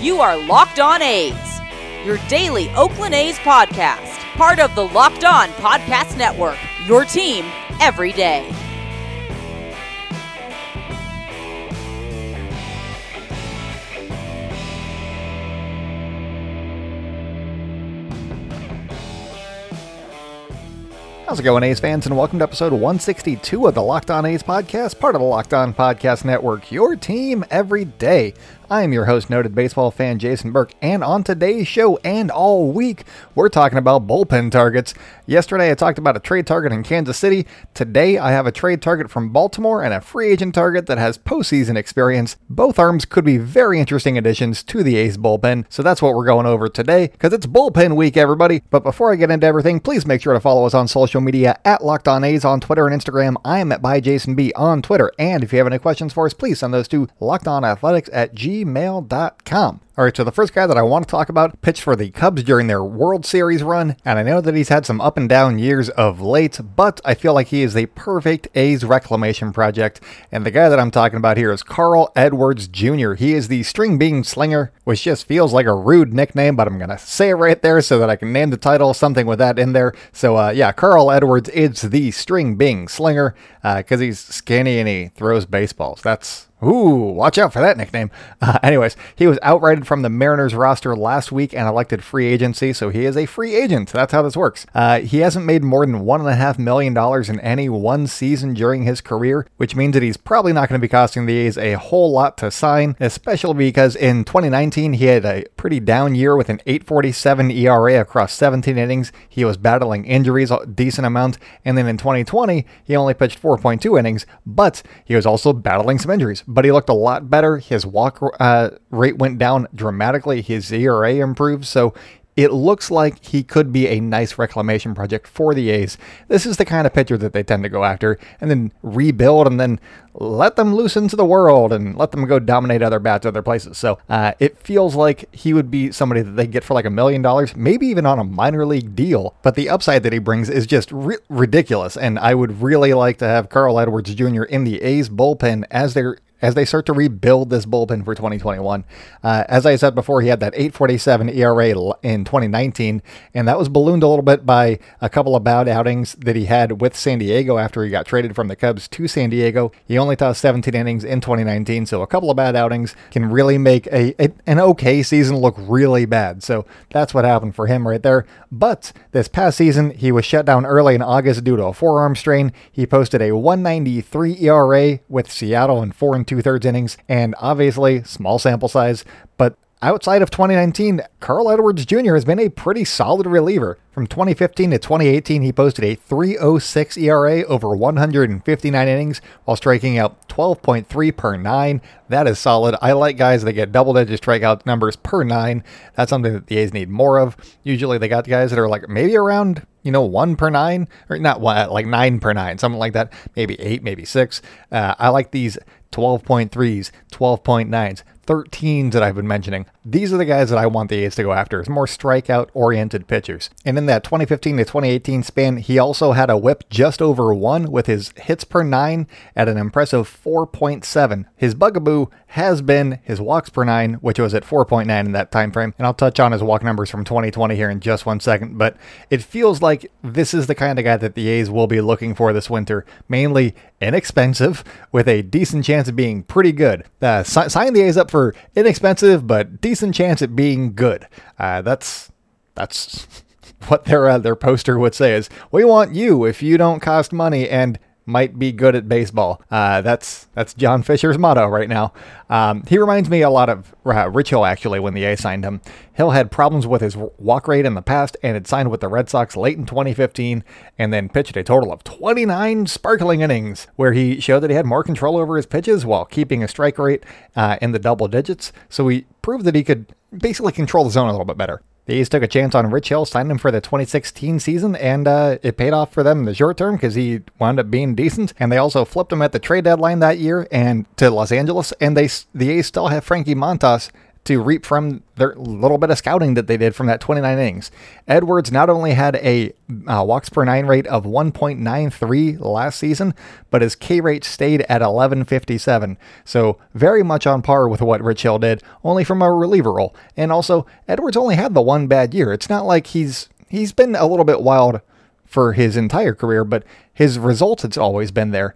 You are Locked On A's, your daily Oakland A's podcast, part of the Locked On Podcast Network, your team every day. How's it going, A's fans, and welcome to episode 162 of the Locked On A's podcast, part of the Locked On Podcast Network, your team every day. I am your host, noted baseball fan Jason Burke, and on today's show and all week, we're talking about bullpen targets. Yesterday, I talked about a trade target in Kansas City. Today, I have a trade target from Baltimore and a free agent target that has postseason experience. Both arms could be very interesting additions to the A's bullpen, so that's what we're going over today, because it's bullpen week, everybody. But before I get into everything, please make sure to follow us on social media at Locked On A's on Twitter and Instagram. I am at ByJasonB on Twitter, and if you have any questions for us, please send those to LockedOnAthletics at gmail gmail.com. All right, so the first guy that I want to talk about pitched for the Cubs during their World Series run, and I know that he's had some up and down years of late, but I feel like he is a perfect A's reclamation project. And the guy that I'm talking about here is Carl Edwards Jr. He is the string bean slinger, which just feels like a rude nickname, but I'm going to say it right there so that I can name the title, something with that in there. So, uh, yeah, Carl Edwards is the string bean slinger because uh, he's skinny and he throws baseballs. That's Ooh, watch out for that nickname. Uh, anyways, he was outrighted from the Mariners roster last week and elected free agency, so he is a free agent. That's how this works. Uh, he hasn't made more than $1.5 million in any one season during his career, which means that he's probably not going to be costing the A's a whole lot to sign, especially because in 2019 he had a pretty down year with an 847 ERA across 17 innings. He was battling injuries a decent amount, and then in 2020 he only pitched 4.2 innings, but he was also battling some injuries but he looked a lot better. His walk uh, rate went down dramatically. His ERA improved. So it looks like he could be a nice reclamation project for the A's. This is the kind of pitcher that they tend to go after and then rebuild and then let them loose into the world and let them go dominate other bats other places. So uh, it feels like he would be somebody that they get for like a million dollars, maybe even on a minor league deal. But the upside that he brings is just ri- ridiculous. And I would really like to have Carl Edwards Jr. in the A's bullpen as their as they start to rebuild this bullpen for 2021. Uh, as I said before, he had that 847 ERA in 2019, and that was ballooned a little bit by a couple of bad outings that he had with San Diego after he got traded from the Cubs to San Diego. He only tossed 17 innings in 2019, so a couple of bad outings can really make a, a an okay season look really bad. So that's what happened for him right there. But this past season, he was shut down early in August due to a forearm strain. He posted a 193 ERA with Seattle in four and two thirds innings, and obviously small sample size, but outside of 2019, Carl Edwards Jr. has been a pretty solid reliever. From 2015 to 2018, he posted a 306 ERA over 159 innings while striking out 12.3 per nine. That is solid. I like guys that get double digit strikeout numbers per nine. That's something that the A's need more of. Usually they got guys that are like maybe around you know, one per nine, or not one, like nine per nine, something like that. Maybe eight, maybe six. Uh, I like these 12.3s, 12.9s, 13s that I've been mentioning. These are the guys that I want the A's to go after. It's more strikeout oriented pitchers. And in that 2015 to 2018 span, he also had a whip just over one with his hits per nine at an impressive 4.7. His bugaboo has been his walks per nine, which was at 4.9 in that time frame. And I'll touch on his walk numbers from 2020 here in just one second. But it feels like this is the kind of guy that the A's will be looking for this winter. Mainly inexpensive with a decent chance of being pretty good. Uh, sign the A's up for inexpensive but decent chance at being good. Uh, that's that's what their uh, their poster would say is we want you if you don't cost money and might be good at baseball. Uh, that's that's John Fisher's motto right now. Um, he reminds me a lot of uh, Rich Hill actually when the A signed him. Hill had problems with his walk rate in the past and had signed with the Red Sox late in 2015 and then pitched a total of 29 sparkling innings where he showed that he had more control over his pitches while keeping a strike rate uh, in the double digits. So he proved that he could basically control the zone a little bit better. The A's took a chance on Rich Hill, signed him for the 2016 season, and uh, it paid off for them in the short term because he wound up being decent. And they also flipped him at the trade deadline that year and to Los Angeles, and they the A's still have Frankie Montas to reap from their little bit of scouting that they did from that 29 innings. Edwards not only had a uh, walks per nine rate of 1.93 last season, but his K rate stayed at 1157. So very much on par with what Rich Hill did, only from a reliever role. And also, Edwards only had the one bad year. It's not like he's he's been a little bit wild for his entire career, but his results has always been there.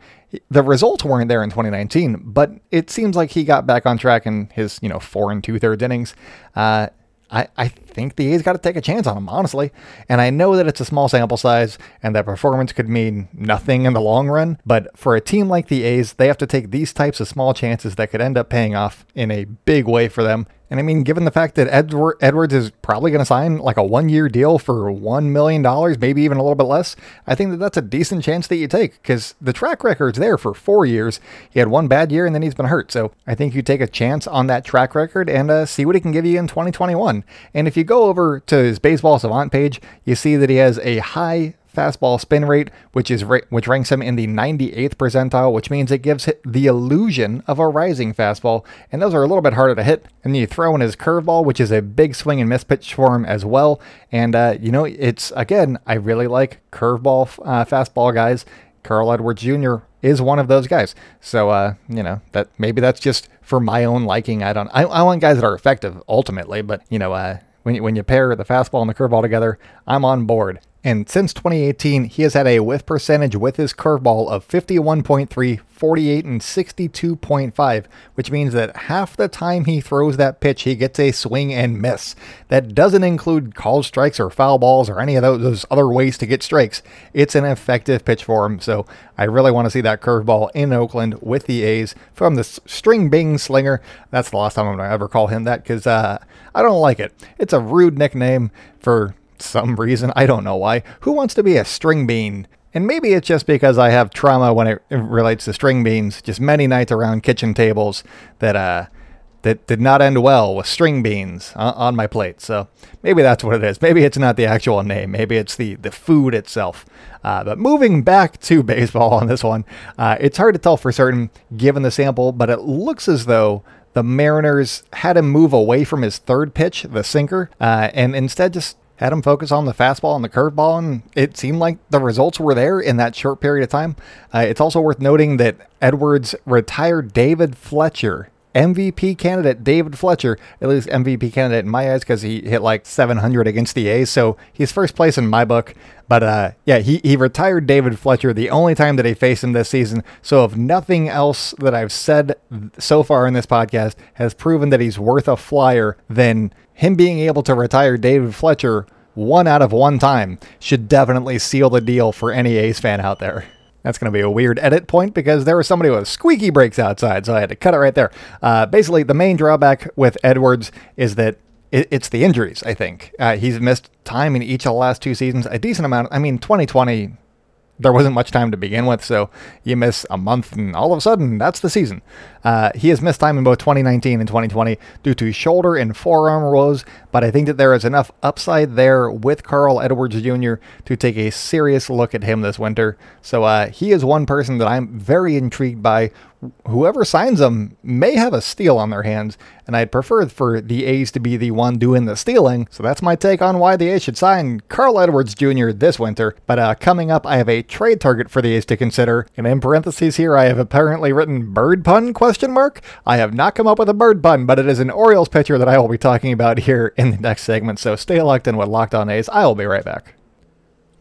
The results weren't there in 2019, but it seems like he got back on track in his, you know, four and two thirds innings. Uh, I, I think the A's got to take a chance on him, honestly. And I know that it's a small sample size and that performance could mean nothing in the long run. But for a team like the A's, they have to take these types of small chances that could end up paying off in a big way for them. And I mean, given the fact that Edward, Edwards is probably going to sign like a one year deal for $1 million, maybe even a little bit less, I think that that's a decent chance that you take because the track record's there for four years. He had one bad year and then he's been hurt. So I think you take a chance on that track record and uh, see what he can give you in 2021. And if you go over to his baseball savant page, you see that he has a high fastball spin rate, which is which ranks him in the 98th percentile, which means it gives the illusion of a rising fastball, and those are a little bit harder to hit. And you throw in his curveball, which is a big swing and miss pitch for him as well. And uh, you know, it's again, I really like curveball uh, fastball guys. Carl Edwards Jr. is one of those guys. So uh, you know that maybe that's just for my own liking. I don't. I, I want guys that are effective ultimately, but you know, uh, when you, when you pair the fastball and the curveball together, I'm on board. And since 2018, he has had a whiff percentage with his curveball of 51.3, 48, and 62.5, which means that half the time he throws that pitch, he gets a swing and miss. That doesn't include called strikes or foul balls or any of those other ways to get strikes. It's an effective pitch for him. So I really want to see that curveball in Oakland with the A's from the string bing slinger. That's the last time I'm going to ever call him that because uh, I don't like it. It's a rude nickname for some reason. I don't know why. Who wants to be a string bean? And maybe it's just because I have trauma when it relates to string beans. Just many nights around kitchen tables that uh that did not end well with string beans on my plate. So maybe that's what it is. Maybe it's not the actual name. Maybe it's the the food itself. Uh, but moving back to baseball on this one, uh, it's hard to tell for certain given the sample, but it looks as though the Mariners had him move away from his third pitch, the sinker, uh, and instead just had him focus on the fastball and the curveball, and it seemed like the results were there in that short period of time. Uh, it's also worth noting that Edwards retired David Fletcher MVP candidate David Fletcher, at least MVP candidate in my eyes because he hit like 700 against the A's, so he's first place in my book. But uh, yeah, he, he retired David Fletcher the only time that he faced him this season. So if nothing else that I've said so far in this podcast has proven that he's worth a flyer, then him being able to retire David Fletcher one out of one time should definitely seal the deal for any A's fan out there. That's going to be a weird edit point because there was somebody with squeaky brakes outside, so I had to cut it right there. Uh, basically, the main drawback with Edwards is that it, it's the injuries, I think. Uh, he's missed time in each of the last two seasons, a decent amount. I mean, 2020, there wasn't much time to begin with, so you miss a month, and all of a sudden, that's the season. Uh, he has missed time in both 2019 and 2020 due to shoulder and forearm woes, but I think that there is enough upside there with Carl Edwards Jr. to take a serious look at him this winter. So uh, he is one person that I'm very intrigued by whoever signs them may have a steal on their hands, and I'd prefer for the A's to be the one doing the stealing. So that's my take on why the A's should sign Carl Edwards Jr. this winter. But uh, coming up, I have a trade target for the A's to consider, and in parentheses here, I have apparently written bird pun question mark. I have not come up with a bird pun, but it is an Orioles pitcher that I will be talking about here in the next segment. So stay locked in with Locked On A's. I will be right back.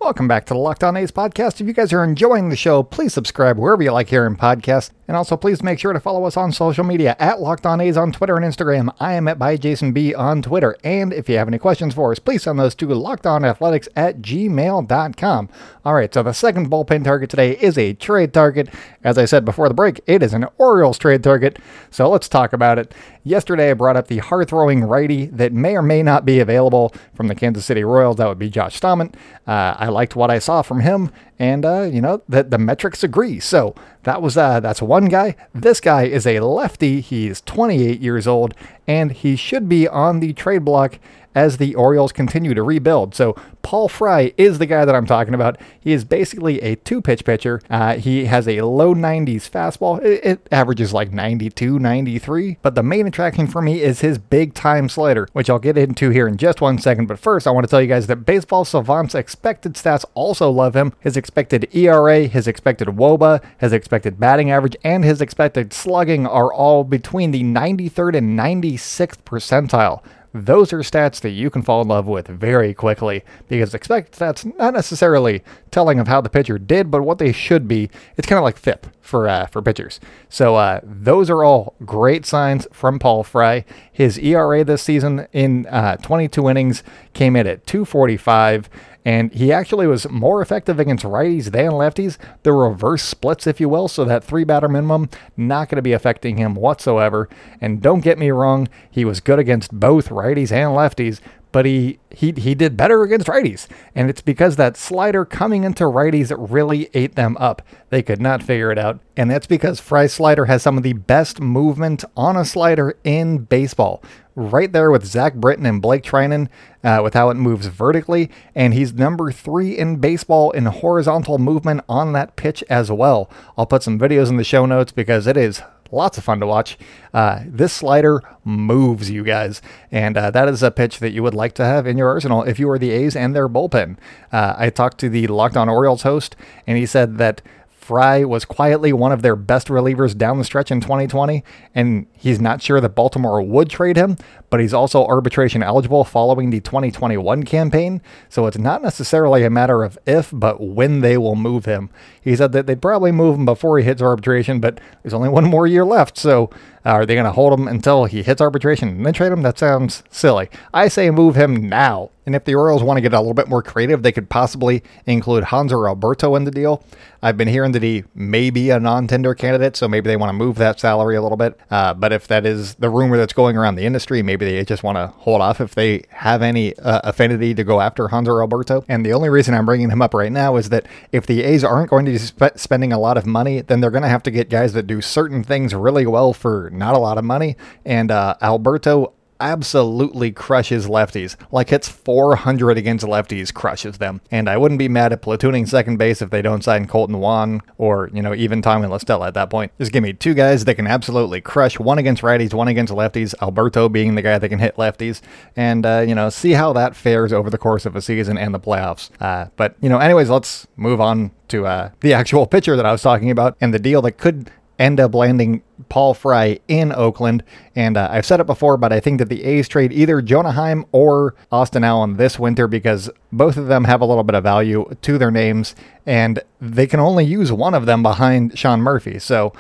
Welcome back to the Locked On A's podcast. If you guys are enjoying the show, please subscribe wherever you like hearing podcasts. And also, please make sure to follow us on social media at Locked On A's on Twitter and Instagram. I am at by Jason B on Twitter. And if you have any questions for us, please send those to lockedonathletics at gmail.com. All right, so the second bullpen target today is a trade target. As I said before the break, it is an Orioles trade target. So let's talk about it. Yesterday, I brought up the hard throwing righty that may or may not be available from the Kansas City Royals. That would be Josh Staumont. Uh, I liked what I saw from him and uh, you know the, the metrics agree. So that was uh, that's one guy. This guy is a lefty. He's 28 years old, and he should be on the trade block as the Orioles continue to rebuild. So Paul Fry is the guy that I'm talking about. He is basically a two pitch pitcher. Uh, he has a low 90s fastball. It, it, averages like 92, 93. But the main attraction for me is his big time slider, which I'll get into here in just one second. But first, I want to tell you guys that Baseball Savant's expected stats also love him. His expected ERA, his expected WOBA, his expected batting average, and his expected slugging are all between the 93rd and 96th percentile those are stats that you can fall in love with very quickly because expect that's not necessarily telling of how the pitcher did, but what they should be. It's kind of like FIP for uh, for pitchers. So uh, those are all great signs from Paul Fry. His ERA this season in uh, 22 innings came in at 245 and he actually was more effective against righties than lefties. The reverse splits, if you will, so that three batter minimum not going to be affecting him whatsoever. And don't get me wrong, he was good against both righties and lefties, but he he he did better against righties, and it's because that slider coming into righties really ate them up. They could not figure it out, and that's because Fry's slider has some of the best movement on a slider in baseball right there with Zach Britton and Blake Treinen uh, with how it moves vertically. And he's number three in baseball in horizontal movement on that pitch as well. I'll put some videos in the show notes because it is lots of fun to watch. Uh, this slider moves you guys, and uh, that is a pitch that you would like to have in your arsenal if you are the A's and their bullpen. Uh, I talked to the Locked On Orioles host, and he said that Fry was quietly one of their best relievers down the stretch in 2020, and he's not sure that Baltimore would trade him, but he's also arbitration eligible following the 2021 campaign, so it's not necessarily a matter of if, but when they will move him. He said that they'd probably move him before he hits arbitration, but there's only one more year left, so are they going to hold him until he hits arbitration and then trade him? That sounds silly. I say move him now. And if the Orioles want to get a little bit more creative, they could possibly include Hanser Alberto in the deal. I've been hearing that he may be a non-tender candidate, so maybe they want to move that salary a little bit. Uh, but if that is the rumor that's going around the industry, maybe they just want to hold off if they have any uh, affinity to go after Hanser Alberto. And the only reason I'm bringing him up right now is that if the A's aren't going to be sp- spending a lot of money, then they're going to have to get guys that do certain things really well for not a lot of money. And uh, Alberto absolutely crushes lefties. Like hits 400 against lefties, crushes them. And I wouldn't be mad at platooning second base if they don't sign Kolten Wong or, you know, even Tommy La Stella at that point. Just give me two guys that can absolutely crush, one against righties, one against lefties, Alberto being the guy that can hit lefties, and, uh, you know, see how that fares over the course of a season and the playoffs. Uh, but, you know, anyways, let's move on to uh, the actual pitcher that I was talking about and the deal that could end up landing Paul Fry in Oakland. And uh, I've said it before, but I think that the A's trade either Jonah Heim or Austin Allen this winter because both of them have a little bit of value to their names, and they can only use one of them behind Sean Murphy. So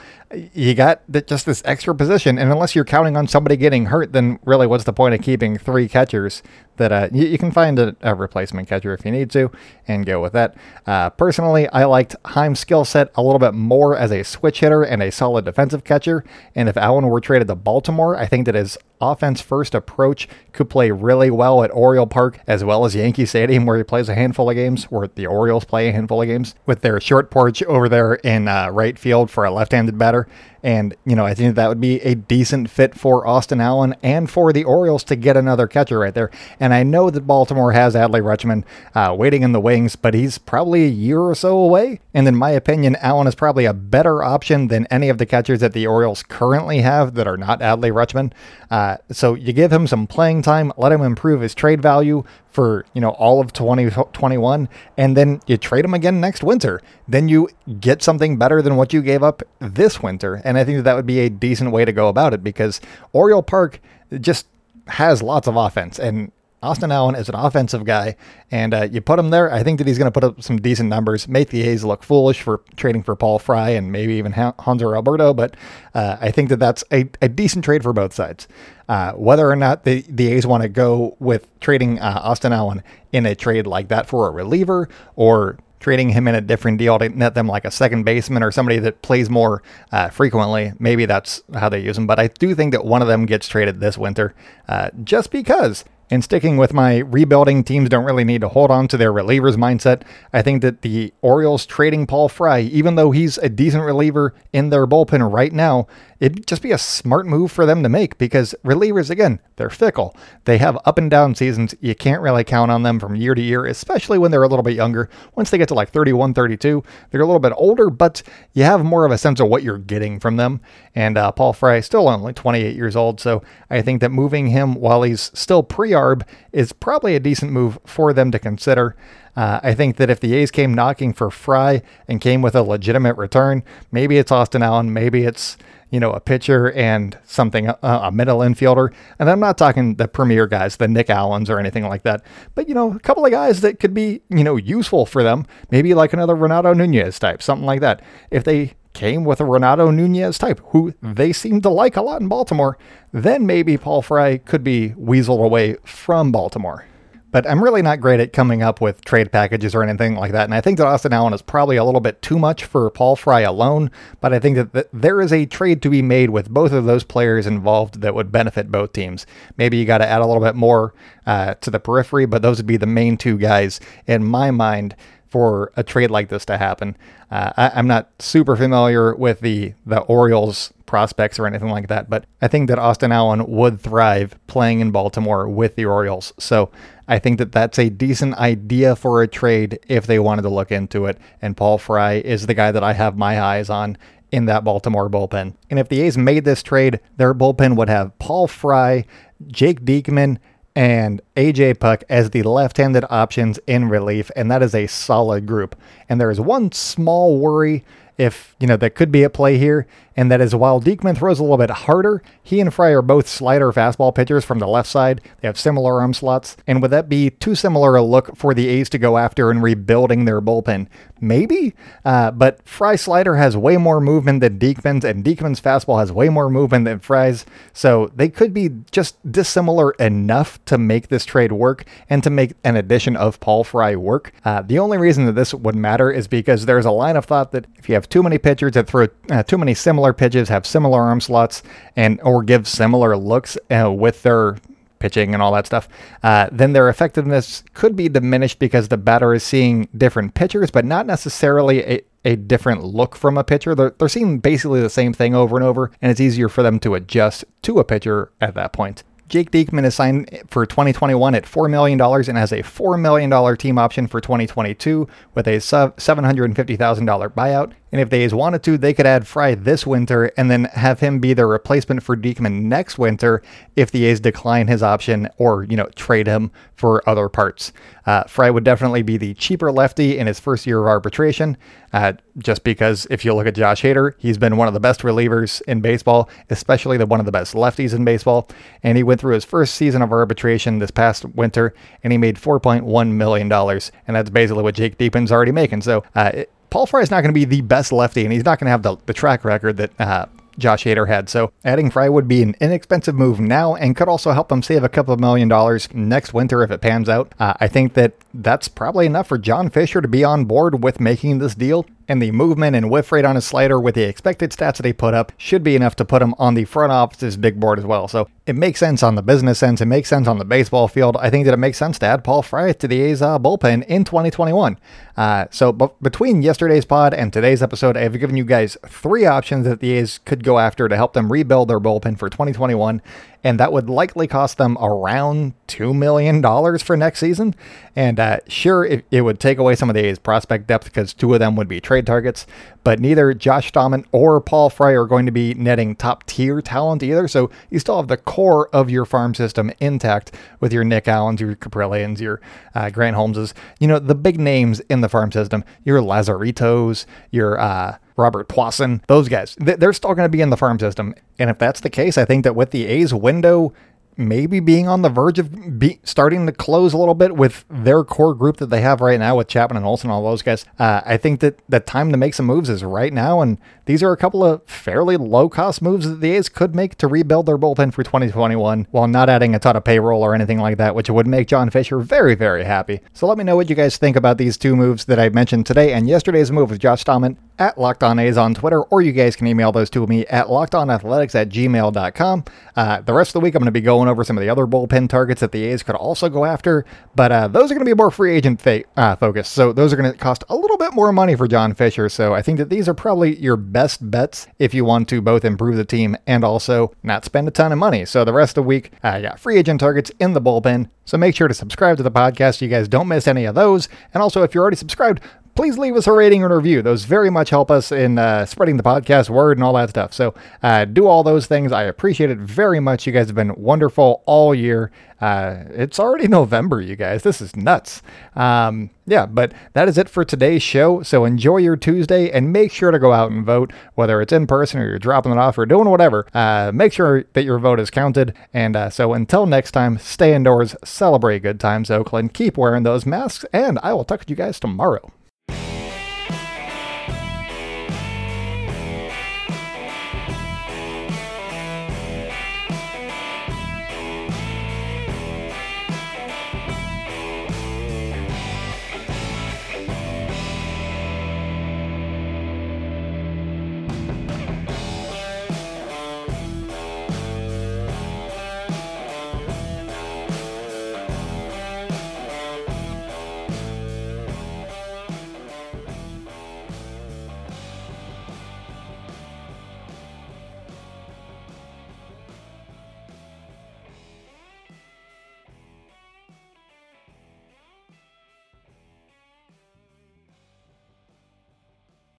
you got just this extra position, and unless you're counting on somebody getting hurt, then really what's the point of keeping three catchers? That uh, you, you, can find a, a, replacement catcher if you need to, and go with that. Uh, personally, I liked Heim's skill set a little bit more as a switch hitter and a solid defensive catcher. And if Allen were traded to Baltimore, I think that his offense first approach could play really well at Oriole Park as well as Yankee Stadium, where he plays a handful of games, where the Orioles play a handful of games, with their short porch over there in uh, right field for a left handed batter. And, you know, I think that would be a decent fit for Austin Allen and for the Orioles to get another catcher right there. And I know that Baltimore has Adley Rutschman uh, waiting in the wings, but he's probably a year or so away. And in my opinion, Allen is probably a better option than any of the catchers that the Orioles currently have that are not Adley Rutschman. Uh, so you give him some playing time, let him improve his trade value for you know all of 2021 and then you trade him again next winter then you get something better than what you gave up this winter and i think that, that would be a decent way to go about it because oriole park just has lots of offense and Austin Allen is an offensive guy, and uh, you put him there. I think that he's going to put up some decent numbers. Make the A's look foolish for trading for Paul Fry and maybe even Hanser Alberto, but uh, I think that that's a, a, decent trade for both sides. Uh, whether or not the, the A's want to go with trading uh, Austin Allen in a trade like that for a reliever or trading him in a different deal to net them like a second baseman or somebody that plays more uh, frequently. Maybe that's how they use him. But I do think that one of them gets traded this winter uh, just because and sticking with my rebuilding teams don't really need to hold on to their relievers mindset, I think that the Orioles trading Paul Fry, even though he's a decent reliever in their bullpen right now, it'd just be a smart move for them to make because relievers, again, they're fickle. They have up and down seasons. You can't really count on them from year to year, especially when they're a little bit younger. Once they get to like 31, 32, they're a little bit older, but you have more of a sense of what you're getting from them. And uh, Paul Fry is still only 28 years old, so I think that moving him while he's still pre arb is probably a decent move for them to consider. Uh, I think that if the A's came knocking for Fry and came with a legitimate return, maybe it's Austin Allen, maybe it's you know, a pitcher and something, uh, a middle infielder. And I'm not talking the premier guys, the Nick Allens or anything like that, but, you know, a couple of guys that could be, you know, useful for them. Maybe like another Renato Nunez type, something like that. If they came with a Renato Nunez type, who they seem to like a lot in Baltimore, then maybe Paul Fry could be weaseled away from Baltimore. But I'm really not great at coming up with trade packages or anything like that. And I think that Austin Allen is probably a little bit too much for Paul Fry alone. But I think that th- there is a trade to be made with both of those players involved that would benefit both teams. Maybe you got to add a little bit more uh, to the periphery, but those would be the main two guys in my mind for a trade like this to happen. Uh, I, am not super familiar with the the Orioles prospects or anything like that, but I think that Austin Allen would thrive playing in Baltimore with the Orioles. So I think that that's a decent idea for a trade if they wanted to look into it. And Paul Fry is the guy that I have my eyes on in that Baltimore bullpen. And if the A's made this trade, their bullpen would have Paul Fry, Jake Diekman, and AJ Puk as the left handed options in relief, and that is a solid group. And there is one small worry if, you know, that could be at play here, and that is while Diekman throws a little bit harder, he and Fry are both slider fastball pitchers from the left side. They have similar arm slots, and would that be too similar a look for the A's to go after in rebuilding their bullpen? Maybe, uh, but Fry slider has way more movement than Diekman's, and Diekman's fastball has way more movement than Fry's, so they could be just dissimilar enough to make this trade work and to make an addition of Paul Fry work. Uh, the only reason that this would matter is because there's a line of thought that if you have too many pitchers that throw uh, too many similar similar pitches, have similar arm slots, and or give similar looks uh, with their pitching and all that stuff, uh, then their effectiveness could be diminished because the batter is seeing different pitchers, but not necessarily a, a different look from a pitcher. They're, they're seeing basically the same thing over and over, and it's easier for them to adjust to a pitcher at that point. Jake Diekman is signed for 2021 at $4 million and has a $4 million team option for 2022 with a $750,000 buyout. And if the A's wanted to, they could add Fry this winter and then have him be the replacement for Diekman next winter if the A's decline his option or, you know, trade him for other parts. Uh, Fry would definitely be the cheaper lefty in his first year of arbitration, uh, just because if you look at Josh Hader, he's been one of the best relievers in baseball, especially the one of the best lefties in baseball. And he went through his first season of arbitration this past winter, and he made $4.1 million. And that's basically what Jake Diekman's already making. So uh, it, Paul Fry is not going to be the best lefty, and he's not going to have the, the track record that uh, Josh Hader had. So adding Fry would be an inexpensive move now and could also help them save a couple of million dollars next winter if it pans out. Uh, I think that that's probably enough for John Fisher to be on board with making this deal and the movement and whiff rate on his slider with the expected stats that he put up should be enough to put him on the front office's big board as well. So it makes sense on the business sense. It makes sense on the baseball field. I think that it makes sense to add Paul Fry to the A's uh, bullpen in 2021. Uh, so b- between yesterday's pod and today's episode, I have given you guys three options that the A's could go after to help them rebuild their bullpen for 2021 and that would likely cost them around $2 million for next season. And uh, sure, it, it, would take away some of the A's prospect depth because two of them would be trade targets, but neither Josh Staumont or Paul Fry are going to be netting top tier talent either. So you still have the core of your farm system intact with your Nick Allens, your Caprillions, your uh, Grant Holmeses, you know, the big names in the farm system, your Lazaritos, your uh, Robert Puason, those guys, they're still going to be in the farm system. And if that's the case, I think that with the A's window maybe being on the verge of be, starting to close a little bit with their core group that they have right now with Chapman and Olson, all those guys. Uh, I think that the time to make some moves is right now, and these are a couple of fairly low cost moves that the A's could make to rebuild their bullpen for 2021 while not adding a ton of payroll or anything like that, which would make John Fisher very, very happy. So let me know what you guys think about these two moves that I mentioned today and yesterday's move with Josh Staumont at Locked On A's on Twitter, or you guys can email those to me at lockedonathletics at gmail.com. Uh, the rest of the week, I'm going to be going over some of the other bullpen targets that the A's could also go after, but uh, those are going to be more free agent fa- uh. So those are going to cost a little bit more money for John Fisher. So I think that these are probably your best bets if you want to both improve the team and also not spend a ton of money. So the rest of the week, I got free agent targets in the bullpen. So make sure to subscribe to the podcast so you guys don't miss any of those. And also, if you're already subscribed, please leave us a rating and review. Those very much help us in uh, spreading the podcast word and all that stuff. So uh, do all those things. I appreciate it very much. You guys have been wonderful all year. Uh, it's already November, you guys. This is nuts. Um, yeah, but that is it for today's show. So enjoy your Tuesday and make sure to go out and vote, whether it's in person or you're dropping it off or doing whatever. Uh, make sure that your vote is counted. And uh, so until next time, stay indoors, celebrate good times, Oakland, keep wearing those masks, and I will talk to you guys tomorrow.